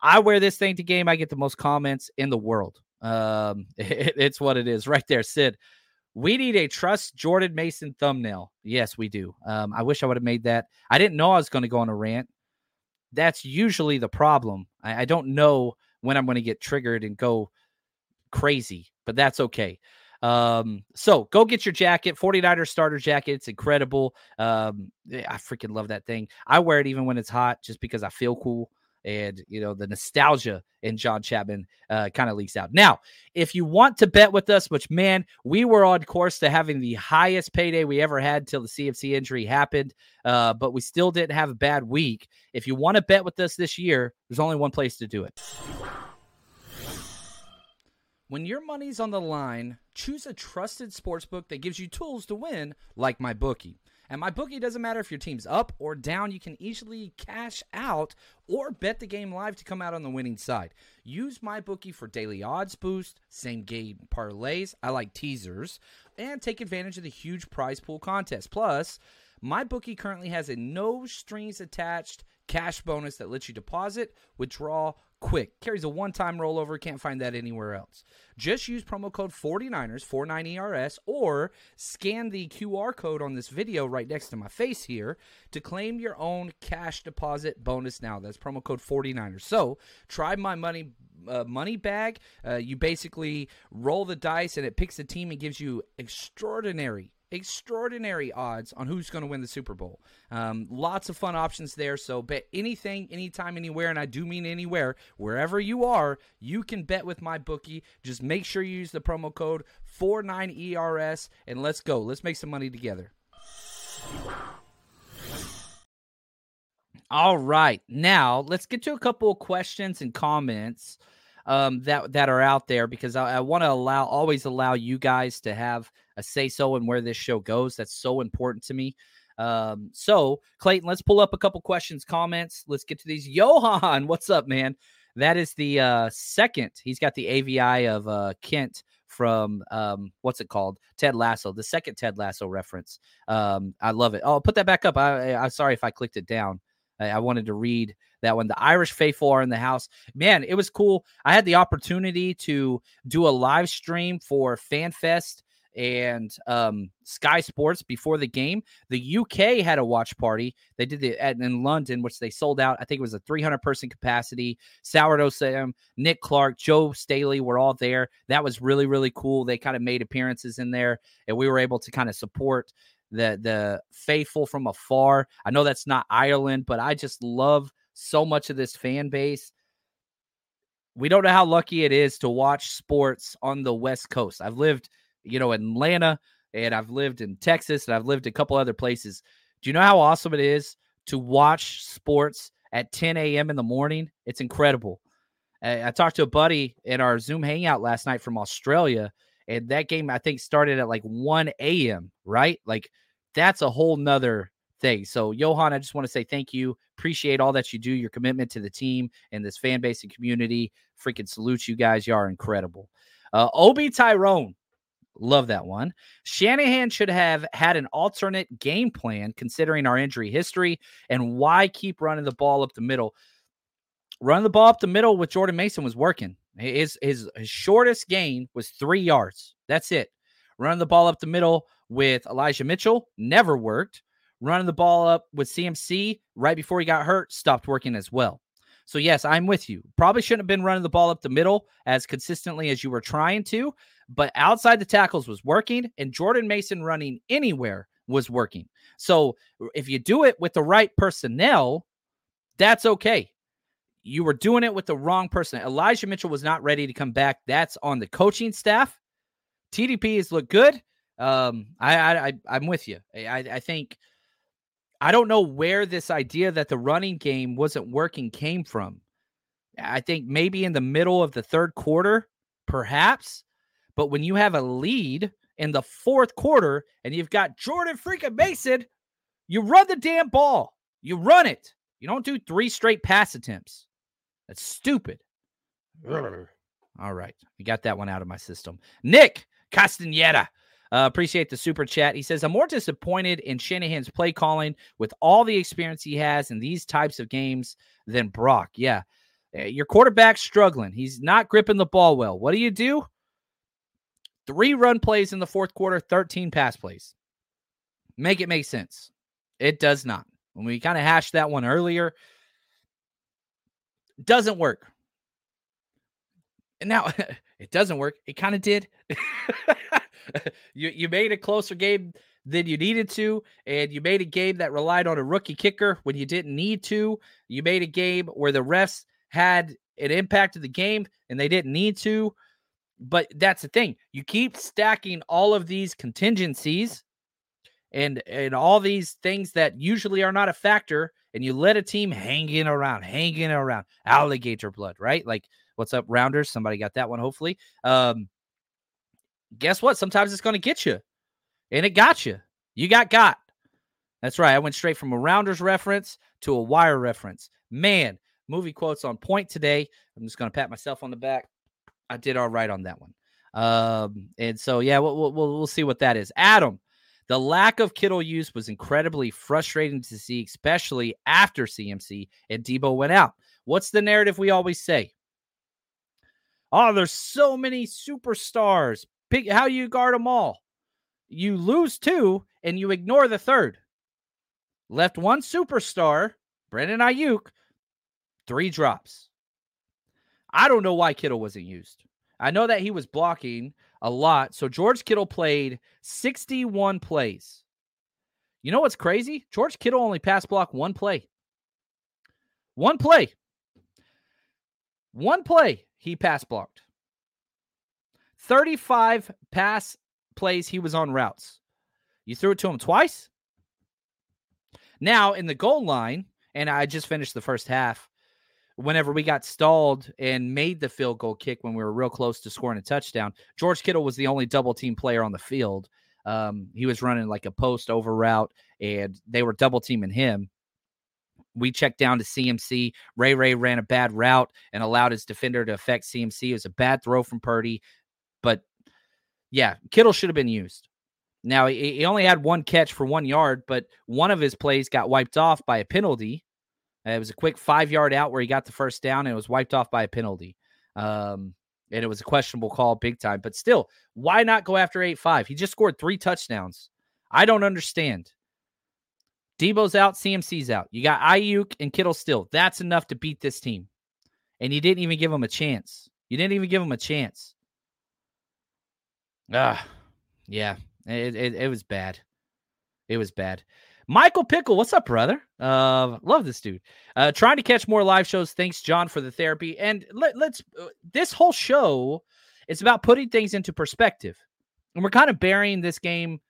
I wear this thing to game. I get the most comments in the world. Um, it, it's what it is right there, Sid. We need a trust Jordan Mason thumbnail. Yes, we do. Um, I wish I would have made that. I didn't know I was going to go on a rant that's usually the problem. I, I don't know when I'm going to get triggered and go crazy, but that's okay. Um, so go get your jacket, 49er starter jacket. It's incredible. Um, eh, I freaking love that thing. I wear it even when it's hot just because I feel cool and you know the nostalgia in John Chapman uh, kind of leaks out. Now, if you want to bet with us, which man, we were on course to having the highest payday we ever had till the CMC injury happened, uh, but we still didn't have a bad week. If you want to bet with us this year, there's only one place to do it. When your money's on the line, choose a trusted sportsbook that gives you tools to win, like MyBookie. And MyBookie doesn't matter if your team's up or down, you can easily cash out or bet the game live to come out on the winning side. Use MyBookie for daily odds boost, same game parlays, I like teasers, and take advantage of the huge prize pool contest. Plus, MyBookie currently has a no strings attached cash bonus that lets you deposit, withdraw, quick. Carries a one time rollover. Can't find that anywhere else. Just use promo code 49ers, 49ERS, or scan the QR code on this video right next to my face here to claim your own cash deposit bonus now. That's promo code 49ers. So try my money. Uh, money bag. Uh, you basically roll the dice and it picks a team and gives you extraordinary extraordinary odds on who's going to win the Super Bowl. Um, lots of fun options there. So bet anything, anytime, anywhere, and I do mean anywhere, wherever you are, you can bet with MyBookie. Just make sure you use the promo code 49ERS and let's go. Let's make some money together. All right. Now let's get to a couple of questions and comments um, that that are out there because I, I want to allow always allow you guys to have a say so in where this show goes. That's so important to me. Um, so Clayton, let's pull up a couple questions, comments. Let's get to these. Johan, what's up, man? That is the uh, second. He's got the AVI of uh, Kent from um, what's it called? Ted Lasso, the second Ted Lasso reference. Um, I love it. Oh, put that back up. I, I, am sorry if I clicked it down. I, I wanted to read that one. The Irish faithful are in the house. Man, it was cool. I had the opportunity to do a live stream for FanFest and um, Sky Sports before the game. The UK had a watch party. They did it in London, which they sold out. I think it was a 300 person capacity. Sourdough Sam, Nick Clark, Joe Staley were all there. That was really really cool. They kind of made appearances in there, and we were able to kind of support the the faithful from afar. I know that's not Ireland, but I just love so much of this fan base. We don't know how lucky it is to watch sports on the West Coast. I've lived, you know, in Atlanta and I've lived in Texas and I've lived a couple other places. Do you know how awesome it is to watch sports at 10 a.m. in the morning? It's incredible. I, talked to a buddy in our Zoom hangout last night from Australia, and that game I think started at like 1 a.m. Right? Like that's a whole nother thing. So, Johan, I just want to say thank you. Appreciate all that you do, your commitment to the team and this fan base and community. Freaking salute you guys. You are incredible. Uh, Obi Tyrone. Love that one. Shanahan should have had an alternate game plan considering our injury history and why keep running the ball up the middle. Running the ball up the middle with Jordan Mason was working. His, his, his shortest gain was three yards. That's it. Running the ball up the middle with Elijah Mitchell never worked. Running the ball up with CMC right before he got hurt stopped working as well. So, yes, I'm with you. Probably shouldn't have been running the ball up the middle as consistently as you were trying to, but outside the tackles was working, and Jordan Mason running anywhere was working. So, if you do it with the right personnel, that's okay you were doing it with the wrong person. Elijah Mitchell was not ready to come back. That's on the coaching staff. TDP has looked good. Um, I, I, I am with you. I, I think I don't know where this idea that the running game wasn't working came from. I think maybe in the middle of the third quarter, perhaps. But when you have a lead in the fourth quarter and you've got Jordan freaking Mason, you run the damn ball. You run it. You don't do three straight pass attempts. That's stupid. All right. We got that one out of my system. Nick Castaneda. Uh, appreciate the super chat. He says, I'm more disappointed in Shanahan's play calling with all the experience he has in these types of games than Brock. Yeah. Eh, your quarterback's struggling. He's not gripping the ball well. What do you do? Three run plays in the fourth quarter, 13 pass plays. Make it make sense. It does not. When we kind of hashed that one earlier, doesn't work. And now it doesn't work. It kind of did. you you made a closer game than you needed to, and you made a game that relied on a rookie kicker when you didn't need to. You made a game where the refs had an impact of the game and they didn't need to. But that's the thing. You keep stacking all of these contingencies and and all these things that usually are not a factor and you let a team hanging around, hanging around, alligator blood, right? Like, what's up, Rounders? Somebody got that one, hopefully. Um, guess what? Sometimes it's going to get you, and it got you. You got got. That's right. I went straight from a Rounders reference to a Wire reference. Man, movie quotes on point today. I'm just going to pat myself on the back. I did all right on that one. Um, and so, yeah, we'll, we'll, we'll see what that is. Adam, the lack of Kittle use was incredibly frustrating to see, especially after CMC and Deebo went out. What's the narrative we always say? Oh, there's so many superstars. Pick how you guard them all. You lose two and you ignore the third. Left one superstar, Brandon Aiyuk, three drops. I don't know why Kittle wasn't used. I know that he was blocking a lot. So George Kittle played 61 plays. You know what's crazy? George Kittle only pass block one play. One play. One play he pass blocked. 35 pass plays he was on routes. You threw it to him twice. Now in the goal line, and I just finished the first half whenever we got stalled and made the field goal kick when we were real close to scoring a touchdown, George Kittle was the only double team player on the field. Um, he was running like a post over route and they were double teaming him. We checked down to CMC. Ray Ray ran a bad route and allowed his defender to affect CMC. It was a bad throw from Purdy. Yeah, Kittle should have been used. Now, he only had one catch for one yard, but one of his plays got wiped off by a penalty it was a quick five yard out where he got the first down and it was wiped off by a penalty. Um, and it was a questionable call big time. But still, why not go after 8 5? He just scored three touchdowns. I don't understand. Deebo's out, CMC's out. You got Aiyuk and Kittle still. That's enough to beat this team. And you didn't even give him a chance. You didn't even give him a chance. Ah, yeah, it, it, it was bad. It was bad. Michael Pickle, what's up, brother? Uh, love this dude. Uh, trying to catch more live shows. Thanks, John, for the therapy. And let, let's. Uh, this whole show is about putting things into perspective, and we're kind of burying this game.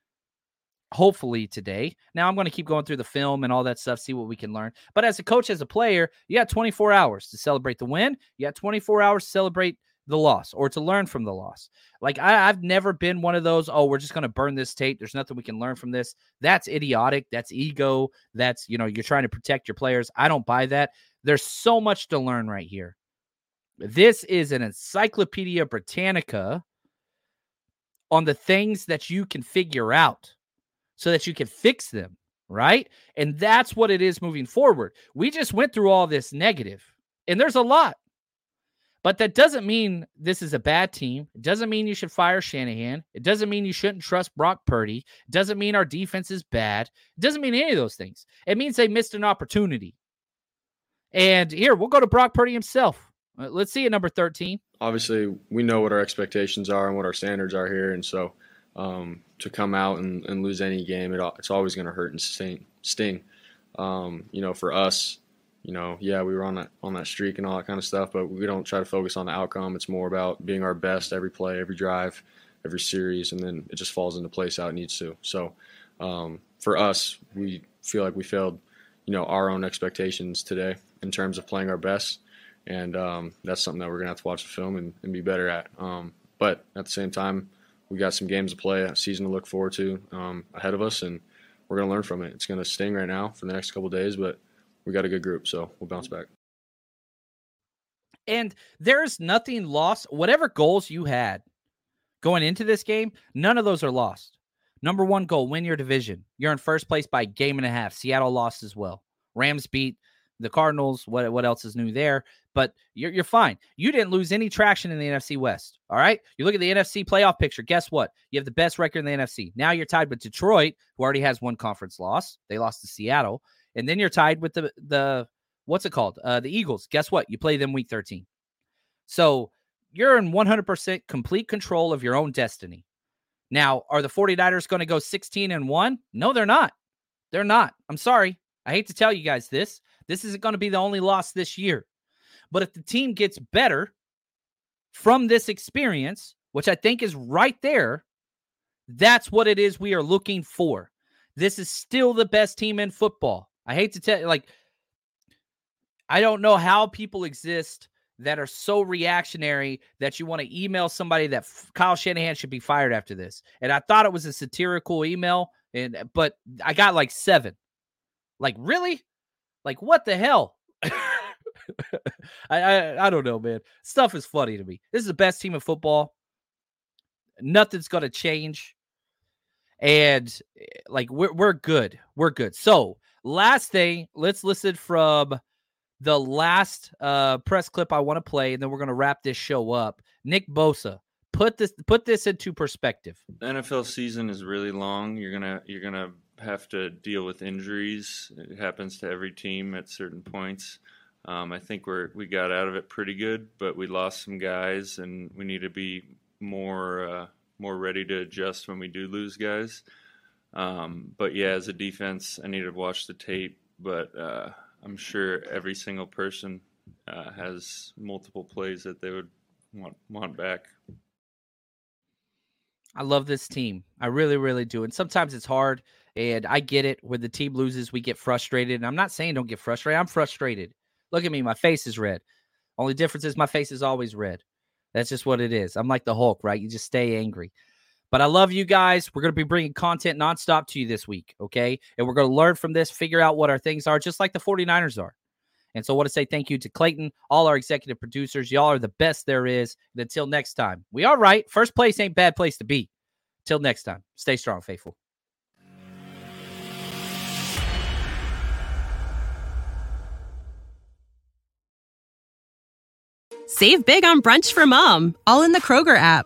Hopefully today. Now I'm going to keep going through the film and all that stuff, see what we can learn. But as a coach, as a player, you got 24 hours to celebrate the win. You got 24 hours to celebrate the loss or to learn from the loss. Like I, have never been one of those, oh, we're just gonna burn this tape. There's nothing we can learn from this. That's idiotic. That's ego. That's you know, you're trying to protect your players. I don't buy that. There's so much to learn right here. This is an encyclopedia Britannica on the things that you can figure out so that you can fix them, right? And that's what it is moving forward. We just went through all this negative, and there's a lot. But that doesn't mean this is a bad team. It doesn't mean you should fire Shanahan. It doesn't mean you shouldn't trust Brock Purdy. It doesn't mean our defense is bad. It doesn't mean any of those things. It means they missed an opportunity. And here, we'll go to Brock Purdy himself. Uh, let's see at number 13. Obviously, we know what our expectations are and what our standards are here. And so um, to come out and, and, lose any game, it, it's always going to hurt and sting. sting. Um, you know, for us, you know, yeah, we were on that on that streak and all that kind of stuff, but we don't try to focus on the outcome. It's more about being our best every play, every drive, every series, and then it just falls into place how it needs to. So um, for us, we feel like we failed, you know, our own expectations today in terms of playing our best, and um, that's something that we're gonna have to watch the film and, and be better at. Um, but at the same time, we got some games to play, a season to look forward to um, ahead of us, and we're gonna learn from it. It's gonna sting right now for the next couple days, but we got a good group, so we'll bounce back. And there's nothing lost. Whatever goals you had going into this game, none of those are lost. Number one goal, win your division. You're in first place by game and a half. Seattle lost as well. Rams beat the Cardinals. What what else is new there? But you're you're fine. You didn't lose any traction in the NFC West. All right. You look at the NFC playoff picture. Guess what? You have the best record in the NFC. Now you're tied with Detroit, who already has one conference loss. They lost to Seattle and then you're tied with the the what's it called? Uh, the Eagles. Guess what? You play them week 13. So you're in 100% complete control of your own destiny. Now, are the 49ers going to go 16 and 1? No, they're not. They're not. I'm sorry. I hate to tell you guys this. This isn't going to be the only loss this year. But if the team gets better from this experience, which I think is right there, that's what it is we are looking for. This is still the best team in football. I hate to tell you, like, I don't know how people exist that are so reactionary that you want to email somebody that Kyle Shanahan should be fired after this. And I thought it was a satirical email, and but I got like seven. Like, really? Like, what the hell? I, I I don't know, man. Stuff is funny to me. This is the best team of football. Nothing's gonna change. And eh, like we're we're good. We're good. So Last thing, let's listen from the last uh, press clip I want to play, and then we're going to wrap this show up. Nick Bosa, put this put this into perspective. The NFL season is really long. You're gonna you're gonna have to deal with injuries. It happens to every team at certain points. Um, I think we're we got out of it pretty good, but we lost some guys, and we need to be more uh, more ready to adjust when we do lose guys. Um, but yeah, as a defense, I need to watch the tape. But uh, I'm sure every single person uh, has multiple plays that they would want want back. I love this team. I really, really do. And sometimes it's hard. And I get it. When the team loses, we get frustrated. And I'm not saying don't get frustrated. I'm frustrated. Look at me. My face is red. Only difference is my face is always red. That's just what it is. I'm like the Hulk, right? You just stay angry. But I love you guys. We're going to be bringing content nonstop to you this week. Okay. And we're going to learn from this, figure out what our things are, just like the 49ers are. And so I want to say thank you to Clayton, all our executive producers. Y'all are the best there is. And until next time, we are right. First place ain't bad place to be. Till next time, stay strong, faithful. Save big on brunch for mom, all in the Kroger app.